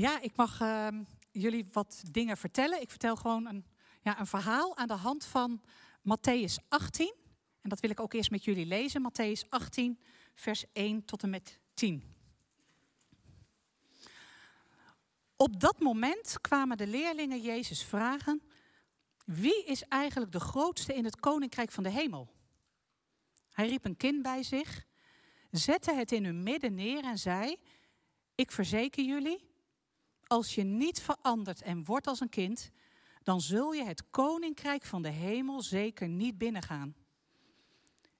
Ja, ik mag ehm, jullie wat dingen vertellen. Ik vertel gewoon een, ja, een verhaal aan de hand van Matthäus 18. En dat wil ik ook eerst met jullie lezen. Matthäus 18, vers 1 tot en met 10. Op dat moment kwamen de leerlingen Jezus vragen: Wie is eigenlijk de grootste in het koninkrijk van de hemel? Hij riep een kind bij zich, zette het in hun midden neer en zei: Ik verzeker jullie, als je niet verandert en wordt als een kind, dan zul je het koninkrijk van de hemel zeker niet binnengaan.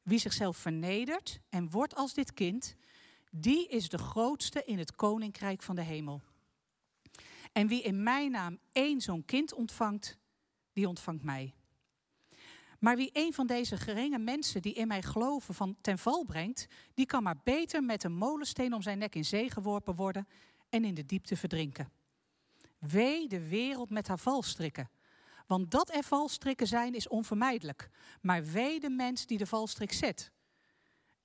Wie zichzelf vernedert en wordt als dit kind, die is de grootste in het koninkrijk van de hemel. En wie in mijn naam één zo'n kind ontvangt, die ontvangt mij. Maar wie een van deze geringe mensen die in mij geloven van ten val brengt, die kan maar beter met een molensteen om zijn nek in zee geworpen worden en in de diepte verdrinken. Wee de wereld met haar valstrikken. Want dat er valstrikken zijn is onvermijdelijk. Maar wee de mens die de valstrik zet.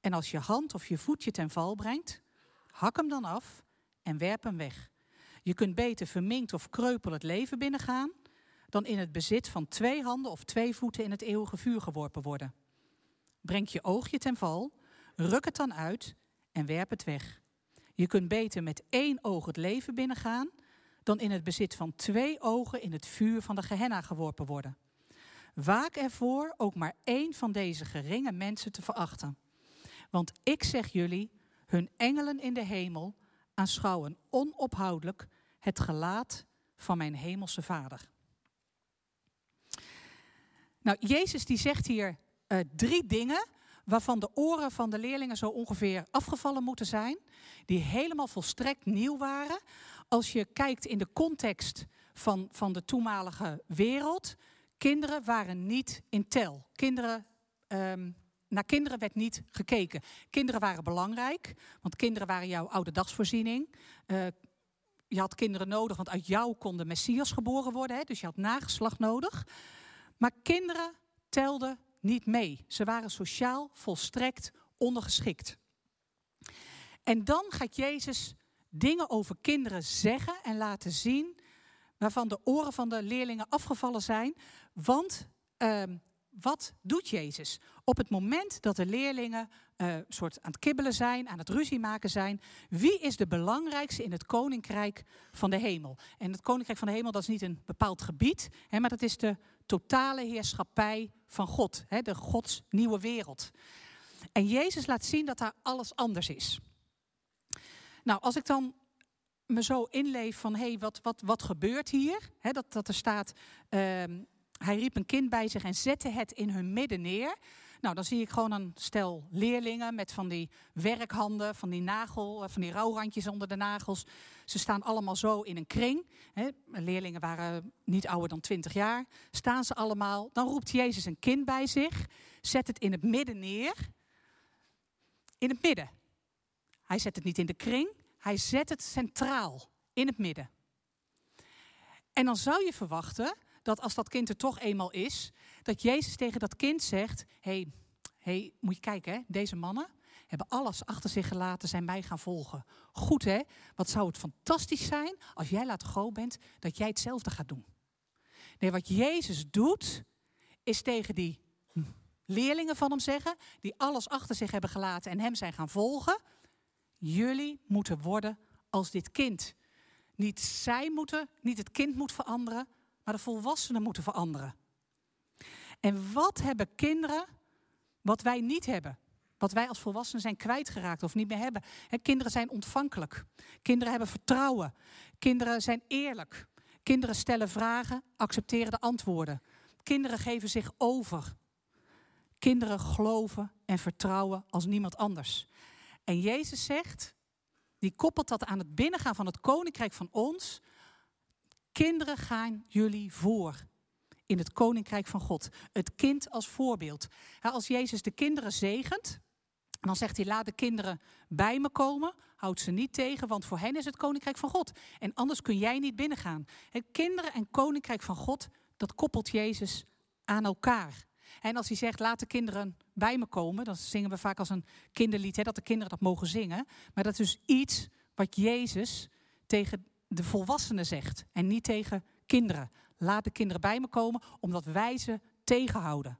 En als je hand of je voetje ten val brengt, hak hem dan af en werp hem weg. Je kunt beter verminkt of kreupel het leven binnengaan dan in het bezit van twee handen of twee voeten in het eeuwige vuur geworpen worden. Breng je oogje ten val, ruk het dan uit en werp het weg. Je kunt beter met één oog het leven binnengaan dan in het bezit van twee ogen in het vuur van de Gehenna geworpen worden. Waak ervoor ook maar één van deze geringe mensen te verachten. Want ik zeg jullie, hun engelen in de hemel aanschouwen onophoudelijk het gelaat van mijn hemelse Vader. Nou, Jezus die zegt hier uh, drie dingen waarvan de oren van de leerlingen zo ongeveer afgevallen moeten zijn, die helemaal volstrekt nieuw waren. Als je kijkt in de context van, van de toenmalige wereld, kinderen waren niet in tel. Kinderen, um, naar kinderen werd niet gekeken. Kinderen waren belangrijk, want kinderen waren jouw oude dagsvoorziening. Uh, je had kinderen nodig, want uit jou kon de Messias geboren worden. Hè, dus je had nageslacht nodig. Maar kinderen telden niet mee. Ze waren sociaal volstrekt ondergeschikt. En dan gaat Jezus dingen over kinderen zeggen en laten zien waarvan de oren van de leerlingen afgevallen zijn. Want uh, wat doet Jezus? Op het moment dat de leerlingen uh, soort aan het kibbelen zijn, aan het ruzie maken zijn, wie is de belangrijkste in het koninkrijk van de hemel? En het koninkrijk van de hemel, dat is niet een bepaald gebied, hè, maar dat is de totale heerschappij van God, hè, de Gods nieuwe wereld. En Jezus laat zien dat daar alles anders is. Nou, als ik dan me zo inleef van, hé, hey, wat, wat, wat gebeurt hier? Dat, dat er staat, uh, hij riep een kind bij zich en zette het in hun midden neer. Nou, dan zie ik gewoon een stel leerlingen met van die werkhanden, van die nagel, eh, van die rouwrandjes onder de nagels. Ze staan allemaal zo in een kring. Hè. Leerlingen waren niet ouder dan 20 jaar. Staan ze allemaal. Dan roept Jezus een kind bij zich, zet het in het midden neer. In het midden. Hij zet het niet in de kring, hij zet het centraal, in het midden. En dan zou je verwachten dat als dat kind er toch eenmaal is, dat Jezus tegen dat kind zegt: hey, hey, moet je kijken, hè? deze mannen hebben alles achter zich gelaten, zijn mij gaan volgen. Goed hè, wat zou het fantastisch zijn als jij laat go bent, dat jij hetzelfde gaat doen. Nee, wat Jezus doet, is tegen die leerlingen van hem zeggen, die alles achter zich hebben gelaten en hem zijn gaan volgen, jullie moeten worden als dit kind. Niet zij moeten, niet het kind moet veranderen, maar de volwassenen moeten veranderen. En wat hebben kinderen wat wij niet hebben? Wat wij als volwassenen zijn kwijtgeraakt of niet meer hebben. kinderen zijn ontvankelijk. Kinderen hebben vertrouwen. Kinderen zijn eerlijk. Kinderen stellen vragen, accepteren de antwoorden. Kinderen geven zich over. Kinderen geloven en vertrouwen als niemand anders. En Jezus zegt, die koppelt dat aan het binnengaan van het koninkrijk van ons. Kinderen gaan jullie voor in het koninkrijk van God. Het kind als voorbeeld. Als Jezus de kinderen zegent, dan zegt hij: laat de kinderen bij me komen. Houd ze niet tegen, want voor hen is het koninkrijk van God. En anders kun jij niet binnengaan. kinderen en koninkrijk van God, dat koppelt Jezus aan elkaar. En als hij zegt: laat de kinderen bij me komen, dan zingen we vaak als een kinderlied, hè, dat de kinderen dat mogen zingen. Maar dat is dus iets wat Jezus tegen de volwassenen zegt en niet tegen kinderen. Laat de kinderen bij me komen, omdat wij ze tegenhouden.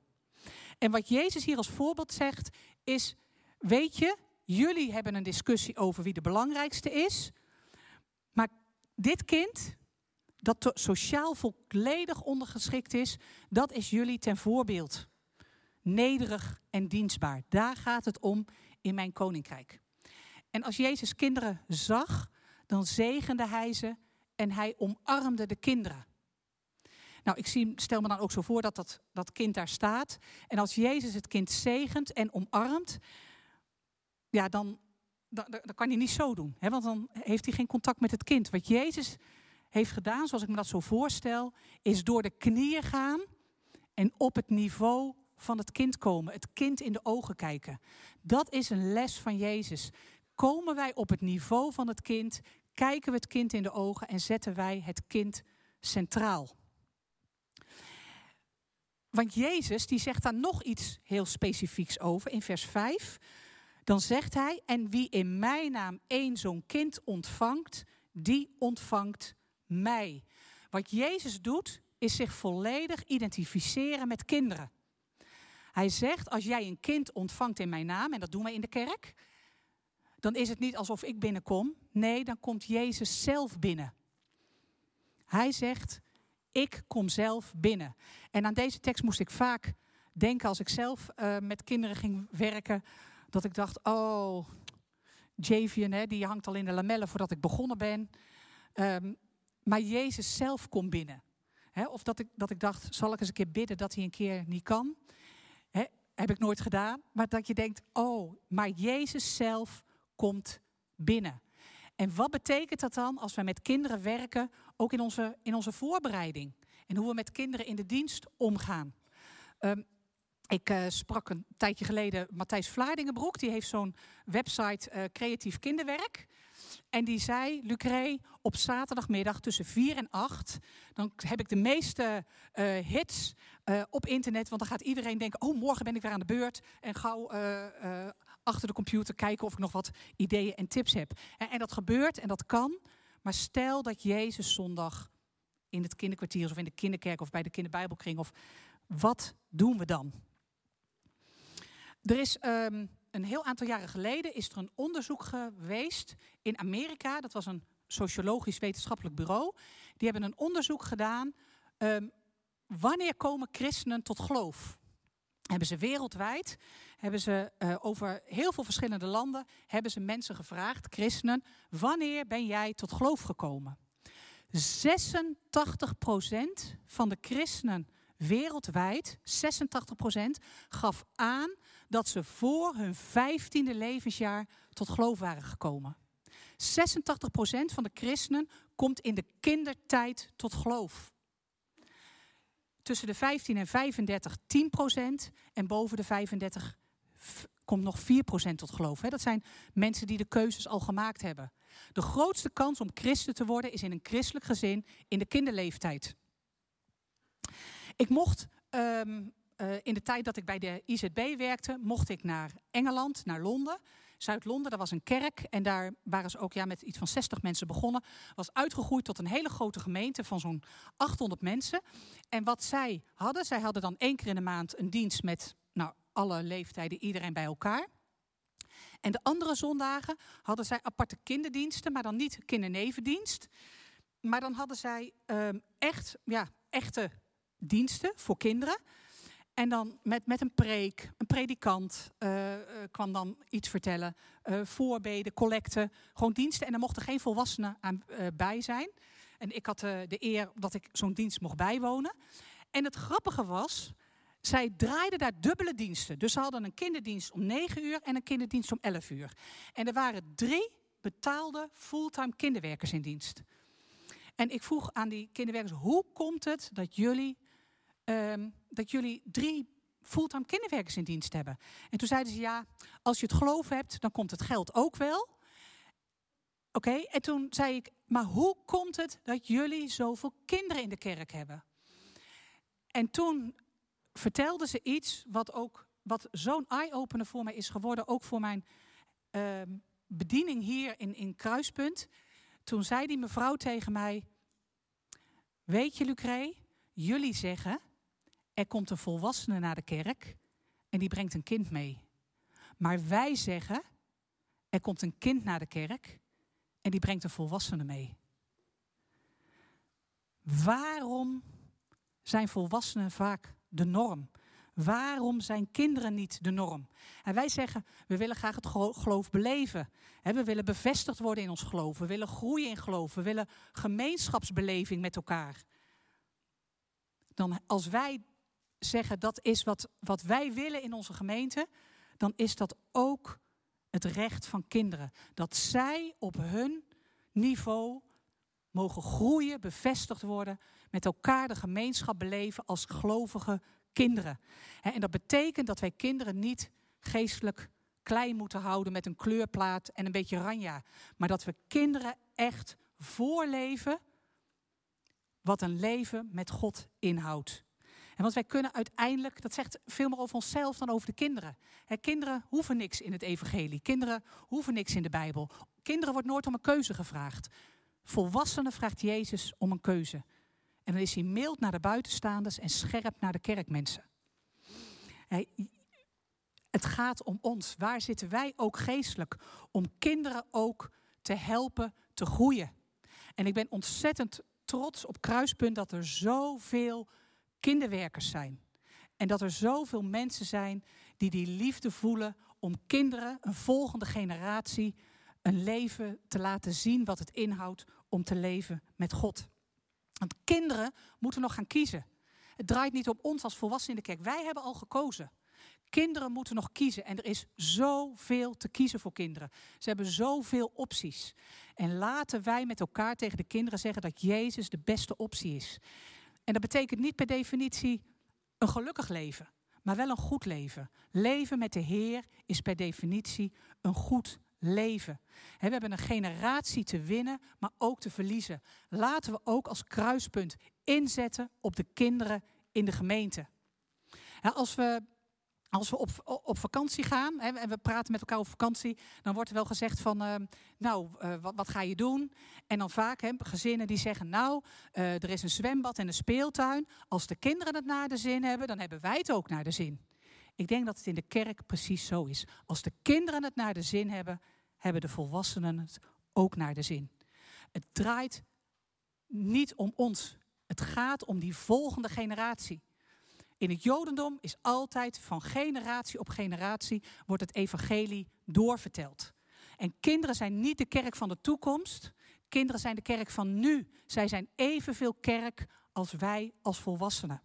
En wat Jezus hier als voorbeeld zegt, is: Weet je, jullie hebben een discussie over wie de belangrijkste is. Maar dit kind, dat sociaal volledig ondergeschikt is, dat is jullie ten voorbeeld. Nederig en dienstbaar. Daar gaat het om in mijn koninkrijk. En als Jezus kinderen zag, dan zegende hij ze en hij omarmde de kinderen. Nou, ik zie, stel me dan ook zo voor dat, dat dat kind daar staat. En als Jezus het kind zegent en omarmt, ja, dan, dan, dan kan hij niet zo doen. Hè? Want dan heeft hij geen contact met het kind. Wat Jezus heeft gedaan, zoals ik me dat zo voorstel, is door de knieën gaan en op het niveau van het kind komen. Het kind in de ogen kijken. Dat is een les van Jezus. Komen wij op het niveau van het kind, kijken we het kind in de ogen en zetten wij het kind centraal. Want Jezus die zegt daar nog iets heel specifieks over in vers 5. Dan zegt hij, en wie in mijn naam één zo'n kind ontvangt, die ontvangt mij. Wat Jezus doet, is zich volledig identificeren met kinderen. Hij zegt, als jij een kind ontvangt in mijn naam, en dat doen we in de kerk, dan is het niet alsof ik binnenkom. Nee, dan komt Jezus zelf binnen. Hij zegt, ik kom zelf binnen. En aan deze tekst moest ik vaak denken als ik zelf uh, met kinderen ging werken. Dat ik dacht, oh, Javian, hè, die hangt al in de lamellen voordat ik begonnen ben. Um, maar Jezus zelf komt binnen. of dat ik, dat ik dacht, zal ik eens een keer bidden dat hij een keer niet kan? heb ik nooit gedaan. Maar dat je denkt, oh, maar Jezus zelf komt binnen. En wat betekent dat dan als wij met kinderen werken, ook in onze, in onze voorbereiding? En hoe we met kinderen in de dienst omgaan. Um, ik uh, sprak een tijdje geleden Matthijs Vlaardingenbroek. Die heeft zo'n website uh, Creatief Kinderwerk. En die zei, Lucré, op zaterdagmiddag tussen 4 en 8... dan heb ik de meeste uh, hits op internet. Want dan gaat iedereen denken, oh, morgen ben ik weer aan de beurt. En gauw achter de computer kijken of ik nog wat ideeën en tips heb. En, en dat gebeurt en dat kan. Maar stel dat Jezus zondag in het kinderkwartier... of in de kinderkerk of bij de kinderbijbelkring... of wat doen we dan? Er is um, een heel aantal jaren geleden is er een onderzoek geweest in Amerika. Dat was een sociologisch wetenschappelijk bureau. Die hebben een onderzoek gedaan. Um, wanneer komen christenen tot geloof? Hebben ze wereldwijd, hebben ze uh, over heel veel verschillende landen, hebben ze mensen gevraagd, christenen, wanneer ben jij tot geloof gekomen? 86% van de christenen wereldwijd, 86%, gaf aan dat ze voor hun vijftiende levensjaar tot geloof waren gekomen. 86% van de christenen komt in de kindertijd tot geloof. Tussen de 15 en 35 10% en boven de 35 komt nog 4% tot geloof. Dat zijn mensen die de keuzes al gemaakt hebben. De grootste kans om christen te worden is in een christelijk gezin in de kinderleeftijd. Ik mocht um, uh, in de tijd dat ik bij de IZB werkte, mocht ik naar Engeland, naar Londen. Zuid-Londen, daar was een kerk en daar waren ze ook ja, met iets van 60 mensen begonnen. Was uitgegroeid tot een hele grote gemeente van zo'n 800 mensen. En wat zij hadden, zij hadden dan één keer in de maand een dienst met nou, alle leeftijden, iedereen bij elkaar. En de andere zondagen hadden zij aparte kinderdiensten, maar dan niet kindernevendienst. Maar dan hadden zij um, echt, ja, echte diensten voor kinderen. En dan met, met een preek, een predikant uh, uh, kwam dan iets vertellen. Uh, voorbeden, collecten, gewoon diensten. En er mochten geen volwassenen aan, bij zijn. En ik had de eer dat ik zo'n dienst mocht bijwonen. En het grappige was, zij draaiden daar dubbele diensten. Dus ze hadden een kinderdienst om 9 uur en een kinderdienst om 11 uur. En er waren drie betaalde fulltime kinderwerkers in dienst. En ik vroeg aan die kinderwerkers, hoe komt het dat jullie um, dat jullie drie fulltime kinderwerkers in dienst hebben. En toen zeiden ze, ja, als je het geloof hebt, dan komt het geld ook wel. Oké, en toen zei ik, maar hoe komt het dat jullie zoveel kinderen in de kerk hebben? En toen vertelde ze iets wat ook wat zo'n eye-opener voor mij is geworden, ook voor mijn uh, bediening hier in, in Kruispunt. toen zei die mevrouw tegen mij: Weet je, Lucre, jullie zeggen: er komt een volwassene naar de kerk en die brengt een kind mee. Maar wij zeggen: er komt een kind naar de kerk en die brengt een volwassene mee. Waarom zijn volwassenen vaak de norm? Waarom zijn kinderen niet de norm? En wij zeggen, we willen graag het geloof beleven. We willen bevestigd worden in ons geloof. We willen groeien in geloof. We willen gemeenschapsbeleving met elkaar. Dan als wij zeggen dat is wat, wat wij willen in onze gemeente, dan is dat ook het recht van kinderen. Dat zij op hun niveau mogen groeien, bevestigd worden, met elkaar de gemeenschap beleven als gelovige kinderen. En dat betekent dat wij kinderen niet geestelijk klein moeten houden met een kleurplaat en een beetje ranja. Maar dat we kinderen echt voorleven wat een leven met God inhoudt. En want wij kunnen uiteindelijk, dat zegt veel meer over onszelf dan over de kinderen. kinderen hoeven niks in het evangelie. Kinderen hoeven niks in de Bijbel. Kinderen wordt nooit om een keuze gevraagd. Volwassenen vraagt Jezus om een keuze. En dan is hij mild naar de buitenstaanders en scherp naar de kerkmensen. Het gaat om ons. Waar zitten wij ook geestelijk? Om kinderen ook te helpen te groeien. En ik ben ontzettend trots op Kruispunt dat er zoveel kinderwerkers zijn. En dat er zoveel mensen zijn die die liefde voelen om kinderen, een volgende generatie, een leven te laten zien wat het inhoudt om te leven met God. Want kinderen moeten nog gaan kiezen. Het draait niet om ons als volwassenen in de kerk. Wij hebben al gekozen. Kinderen moeten nog kiezen. En er is zoveel te kiezen voor kinderen. Ze hebben zoveel opties. En laten wij met elkaar tegen de kinderen zeggen dat Jezus de beste optie is. En dat betekent niet per definitie een gelukkig leven, maar wel een goed leven. Leven met de Heer is per definitie een goed leven. We hebben een generatie te winnen, maar ook te verliezen. Laten we ook als kruispunt inzetten op de kinderen in de gemeente. Als we als we op, op vakantie gaan hè, en we praten met elkaar over vakantie, dan wordt er wel gezegd van, uh, nou, uh, wat, wat, ga je doen? En dan vaak hè, gezinnen die zeggen, nou, uh, er is een zwembad en een speeltuin. Als de kinderen het naar de zin hebben, dan hebben wij het ook naar de zin. Ik denk dat het in de kerk precies zo is. Als de kinderen het naar de zin hebben, hebben de volwassenen het ook naar de zin. Het draait niet om ons. Het gaat om die volgende generatie. In het Jodendom is altijd van generatie op generatie wordt het evangelie doorverteld. En kinderen zijn niet de kerk van de toekomst. Kinderen zijn de kerk van nu. Zij zijn evenveel kerk als wij als volwassenen.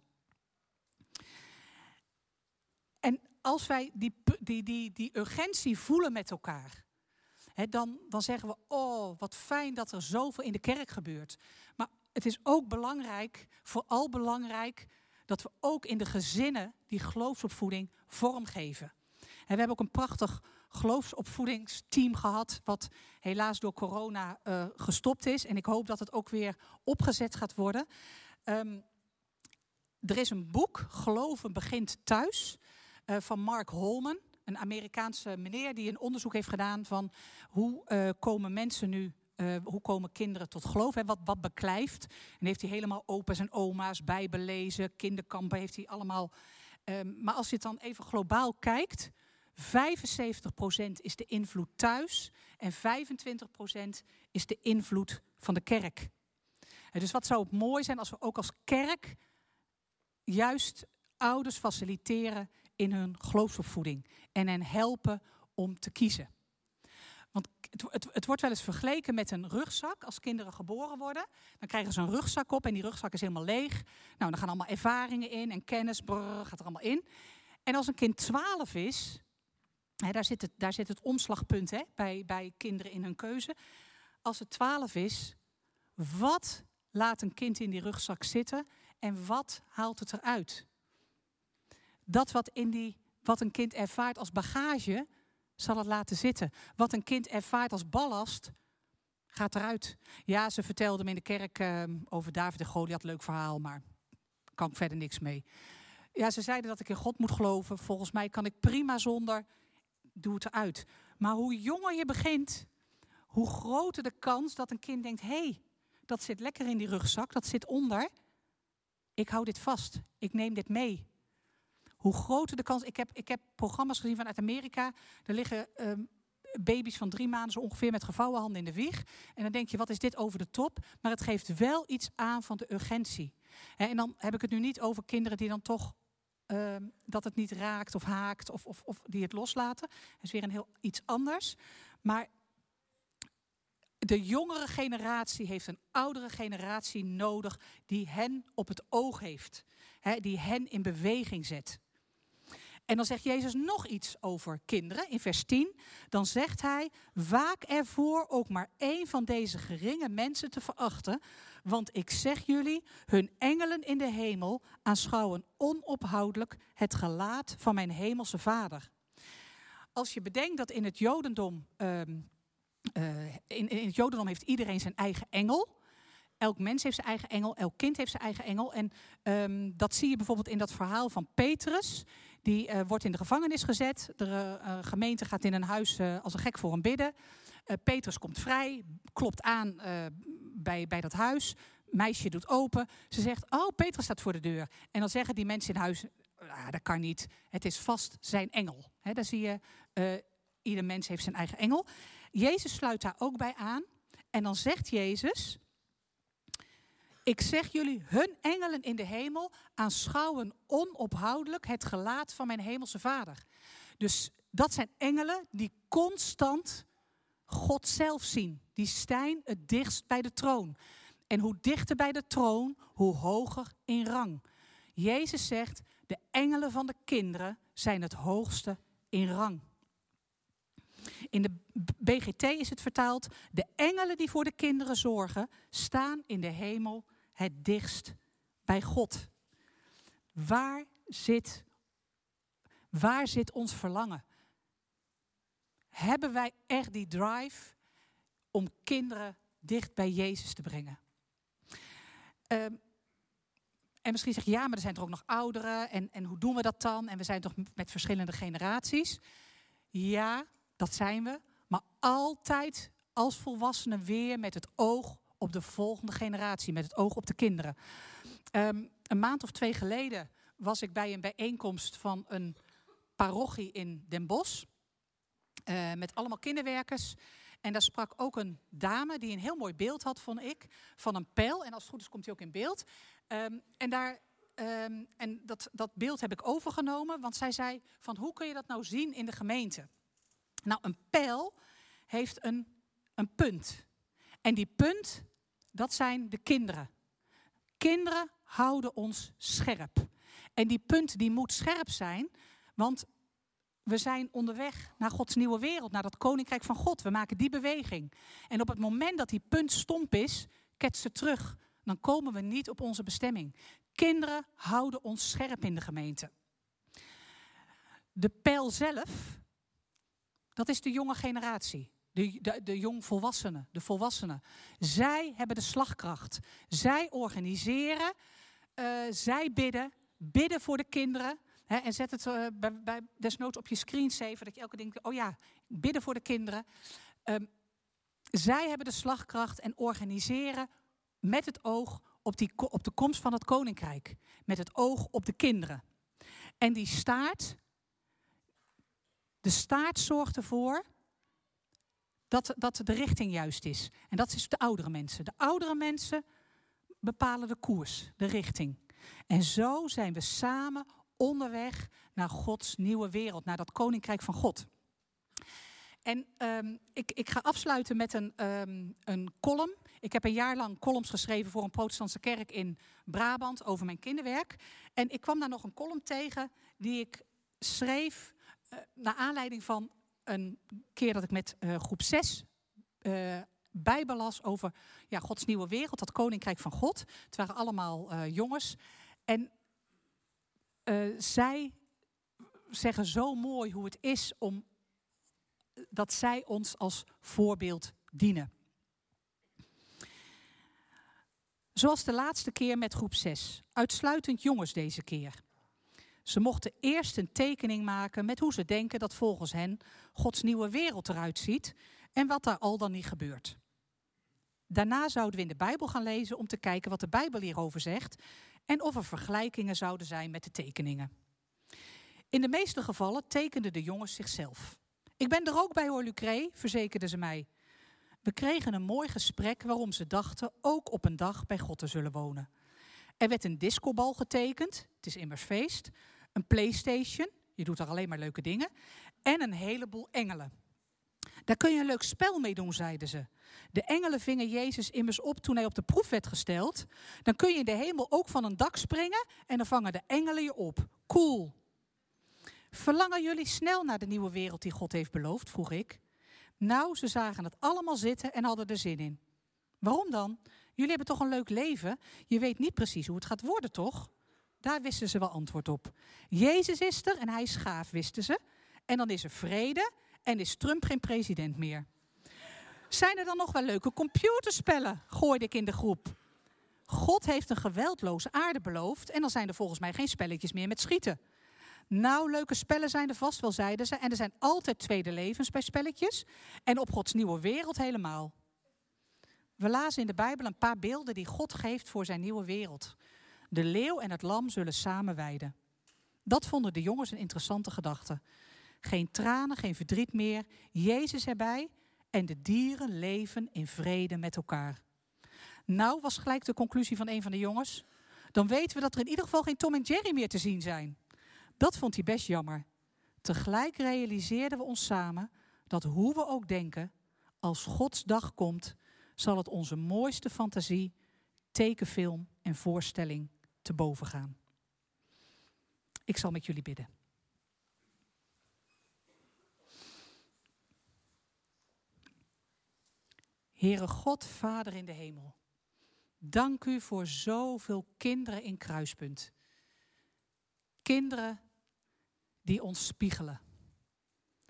En als wij die, die, die, die urgentie voelen met elkaar, hè, dan, dan zeggen we, oh, wat fijn dat er zoveel in de kerk gebeurt. Maar het is ook belangrijk, vooral belangrijk, dat we ook in de gezinnen die geloofsopvoeding vormgeven. En we hebben ook een prachtig geloofsopvoedingsteam gehad, wat helaas door corona uh, gestopt is. En ik hoop dat het ook weer opgezet gaat worden. Um, er is een boek, Geloven begint thuis, uh, van Mark Holman. Een Amerikaanse meneer die een onderzoek heeft gedaan van hoe uh, komen mensen nu uh, hoe komen kinderen tot geloof? Hè? Wat, wat beklijft? En heeft hij helemaal opa's en oma's, bijbel lezen, kinderkampen, heeft hij allemaal. Um, maar als je het dan even globaal kijkt, 75% is de invloed thuis en 25% is de invloed van de kerk. En dus wat zou het mooi zijn als we ook als kerk juist ouders faciliteren in hun geloofsopvoeding en hen helpen om te kiezen. Het, het, wordt wel eens vergeleken met een rugzak. Als kinderen geboren worden, dan krijgen ze een rugzak op en die rugzak is helemaal leeg. Nou, dan gaan allemaal ervaringen in en kennis brrr, gaat er allemaal in. En als een kind 12 is, hè, daar, zit het, daar zit het omslagpunt hè, bij, bij kinderen in hun keuze. Als het 12 is, wat laat een kind in die rugzak zitten en wat haalt het eruit? Dat wat, in die, wat een kind ervaart als bagage, zal het laten zitten. Wat een kind ervaart als ballast, gaat eruit. Ja, ze vertelde me in de kerk uh, over David en Goliath, leuk verhaal, maar kan ik verder niks mee. Ja, ze zeiden dat ik in God moet geloven. Volgens mij kan ik prima zonder, doe het eruit. Maar hoe jonger je begint, hoe groter de kans dat een kind denkt: hé, hey, dat zit lekker in die rugzak, dat zit onder. Ik hou dit vast, ik neem dit mee. Hoe groter de kans. Ik heb, ik heb programma's gezien vanuit Amerika. Er liggen ehm, baby's van drie maanden zo ongeveer met gevouwen handen in de wieg. En dan denk je, wat is dit over de top? Maar het geeft wel iets aan van de urgentie. en dan heb ik het nu niet over kinderen die dan toch ehm, dat het niet raakt of haakt of, of, of die het loslaten. Dat is weer een heel iets anders. Maar de jongere generatie heeft een oudere generatie nodig die hen op het oog heeft. die hen in beweging zet. En dan zegt Jezus nog iets over kinderen in vers 10. Dan zegt hij: Waak ervoor ook maar één van deze geringe mensen te verachten. Want ik zeg jullie, hun engelen in de hemel aanschouwen onophoudelijk het gelaat van mijn hemelse Vader. Als je bedenkt dat in het Jodendom. Ehm, uh, in, in, het Jodendom heeft iedereen zijn eigen engel. Elk mens heeft zijn eigen engel, elk kind heeft zijn eigen engel. En um, dat zie je bijvoorbeeld in dat verhaal van Petrus. Die uh, wordt in de gevangenis gezet. De uh, gemeente gaat in een huis als een gek voor hem bidden. Petrus komt vrij, klopt aan bij, bij dat huis. Meisje doet open. Ze zegt, oh, Petrus staat voor de deur. En dan zeggen die mensen in huis, ah, dat kan niet. Het is vast zijn engel. He, daar zie je, ieder mens heeft zijn eigen engel. Jezus sluit daar ook bij aan. En dan zegt Jezus, ik zeg jullie, hun engelen in de hemel aanschouwen onophoudelijk het gelaat van mijn hemelse Vader. Dus dat zijn engelen die constant God zelf zien. Die staan het dichtst bij de troon. En hoe dichter bij de troon, hoe hoger in rang. Jezus zegt, de engelen van de kinderen zijn het hoogste in rang. In de BGT is het vertaald: De engelen die voor de kinderen zorgen, staan in de hemel het dichtst bij God. Waar zit, waar zit ons verlangen? Hebben wij echt die drive om kinderen dicht bij Jezus te brengen? Um, en misschien zeg je ja, maar er zijn er ook nog ouderen. En, en hoe doen we dat dan? En we zijn toch met verschillende generaties. Ja, dat zijn we. Maar altijd als volwassenen weer met het oog op de volgende generatie, met het oog op de kinderen. Um, een maand of twee geleden was ik bij een bijeenkomst van een parochie in Den Bosch. Uh, met allemaal kinderwerkers. En daar sprak ook een dame die een heel mooi beeld had, vond ik, van een pijl. En als het goed is, komt hij ook in beeld. Um, en daar, um, en dat, dat beeld heb ik overgenomen, want zij zei van hoe kun je dat nou zien in de gemeente? Nou, een pijl heeft een, een punt. En die punt, dat zijn de kinderen. Kinderen houden ons scherp. En die punt die moet scherp zijn, want we zijn onderweg naar Gods nieuwe wereld, naar dat koninkrijk van God. We maken die beweging. En op het moment dat die punt stomp is, ketsen terug. Dan komen we niet op onze bestemming. Kinderen houden ons scherp in de gemeente. De pijl zelf, dat is de jonge generatie. De, de, de jongvolwassenen, de volwassenen. Zij hebben de slagkracht. Zij organiseren, uh, zij bidden, bidden voor de kinderen. En zet het uh, bij, desnoods op je screensaver, dat je elke denkt, oh ja, bidden voor de kinderen. Um, zij hebben de slagkracht en organiseren met het oog op, die, op de komst van het koninkrijk. Met het oog op de kinderen. En die staart, de staart zorgt ervoor dat, dat de richting juist is. En dat is de oudere mensen. De oudere mensen bepalen de koers, de richting. En zo zijn we samen onderweg naar Gods nieuwe wereld, naar dat koninkrijk van God. En um, ik, ik, ga afsluiten met een, um, een column. Ik heb een jaar lang columns geschreven voor een protestantse kerk in Brabant over mijn kinderwerk. En ik kwam daar nog een column tegen die ik schreef uh, naar aanleiding van een keer dat ik met uh, groep 6 uh, eh, over ja, Gods nieuwe wereld, dat koninkrijk van God. Het waren allemaal uh, jongens. En zij zeggen zo mooi hoe het is om dat zij ons als voorbeeld dienen. Zoals de laatste keer met groep 6. Uitsluitend jongens deze keer. Ze mochten eerst een tekening maken met hoe ze denken dat volgens hen Gods nieuwe wereld eruit ziet en wat daar al dan niet gebeurt. Daarna zouden we in de Bijbel gaan lezen om te kijken wat de Bijbel hierover zegt en of er vergelijkingen zouden zijn met de tekeningen. In de meeste gevallen tekenden de jongens zichzelf. Ik ben er ook bij hoor, Lucré, verzekerden ze mij. We kregen een mooi gesprek waarom ze dachten ook op een dag bij God te zullen wonen. Er werd een discobal getekend, het is immers feest, een Playstation, je doet er alleen maar leuke dingen, en een heleboel engelen. Daar kun je een leuk spel mee doen, zeiden ze. De engelen vingen Jezus immers op toen hij op de proef werd gesteld. Dan kun je in de hemel ook van een dak springen en dan vangen de engelen je op. Cool. Verlangen jullie snel naar de nieuwe wereld die God heeft beloofd? vroeg ik. Nou, ze zagen het allemaal zitten en hadden er zin in. Waarom dan? Jullie hebben toch een leuk leven? Je weet niet precies hoe het gaat worden, toch? Daar wisten ze wel antwoord op. Jezus is er en hij is gaaf, wisten ze. En dan is er vrede en is Trump geen president meer. Zijn er dan nog wel leuke computerspellen? gooide ik in de groep. God heeft een geweldloze aarde beloofd en dan zijn er volgens mij geen spelletjes meer met schieten. Nou, leuke spellen zijn er vast wel, zeiden ze. En er zijn altijd tweede levens bij spelletjes. En op Gods nieuwe wereld helemaal. We lazen in de Bijbel een paar beelden die God geeft voor zijn nieuwe wereld. De leeuw en het lam zullen samen weiden. Dat vonden de jongens een interessante gedachte. Geen tranen, geen verdriet meer, Jezus erbij en de dieren leven in vrede met elkaar. Nou, was gelijk de conclusie van een van de jongens. Dan weten we dat er in ieder geval geen Tom en Jerry meer te zien zijn. Dat vond hij best jammer. Tegelijk realiseerden we ons samen dat hoe we ook denken, als Gods dag komt, zal het onze mooiste fantasie, tekenfilm en voorstelling te boven gaan. Ik zal met jullie bidden. Heere God, Vader in de hemel, dank u voor zoveel kinderen in kruispunt. Kinderen die ons spiegelen.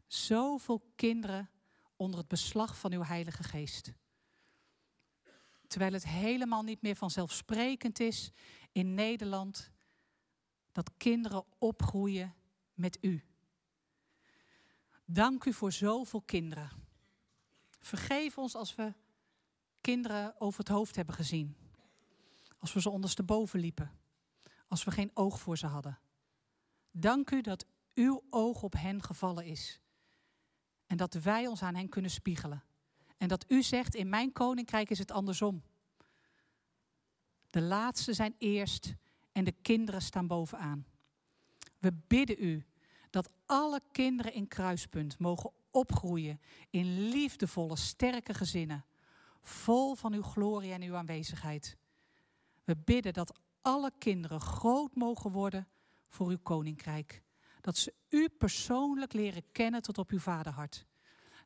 Zoveel kinderen onder het beslag van uw Heilige Geest. Terwijl het helemaal niet meer vanzelfsprekend is in Nederland dat kinderen opgroeien met u. Dank u voor zoveel kinderen. Vergeef ons als we kinderen over het hoofd hebben gezien. Als we ze ondersteboven liepen. Als we geen oog voor ze hadden. Dank u dat uw oog op hen gevallen is. En dat wij ons aan hen kunnen spiegelen. En dat u zegt, in mijn koninkrijk is het andersom. De laatste zijn eerst en de kinderen staan bovenaan. We bidden u dat alle kinderen in kruispunt mogen opgroeien in liefdevolle, sterke gezinnen, vol van uw glorie en uw aanwezigheid. We bidden dat alle kinderen groot mogen worden voor uw koninkrijk. Dat ze u persoonlijk leren kennen tot op uw vaderhart.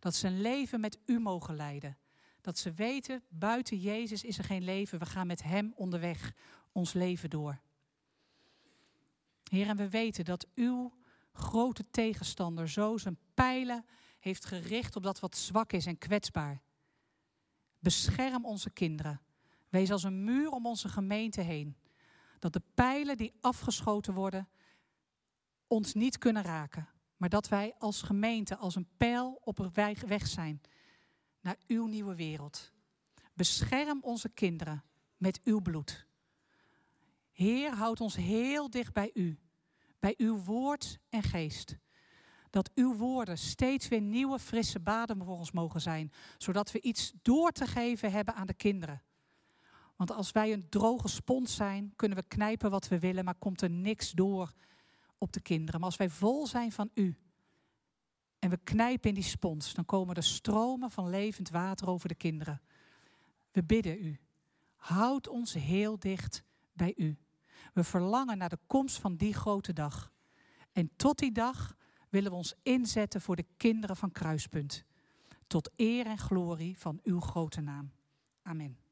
Dat ze een leven met u mogen leiden. Dat ze weten, buiten Jezus is er geen leven. We gaan met Hem onderweg ons leven door. Heer, en we weten dat uw grote tegenstander zo zijn pijlen heeft gericht op dat wat zwak is en kwetsbaar. Bescherm onze kinderen. Wees als een muur om onze gemeente heen. Dat de pijlen die afgeschoten worden ons niet kunnen raken. Maar dat wij als gemeente als een pijl op weg zijn naar uw nieuwe wereld. Bescherm onze kinderen met uw bloed. Heer, houd ons heel dicht bij u, bij uw woord en geest. Dat uw woorden steeds weer nieuwe, frisse baden voor ons mogen zijn, zodat we iets door te geven hebben aan de kinderen. Want als wij een droge spons zijn, kunnen we knijpen wat we willen, maar komt er niks door op de kinderen. Maar als wij vol zijn van u en we knijpen in die spons, dan komen er stromen van levend water over de kinderen. We bidden u, houd ons heel dicht bij u. We verlangen naar de komst van die grote dag. En tot die dag willen we ons inzetten voor de kinderen van Kruispunt. Tot eer en glorie van uw grote naam. Amen.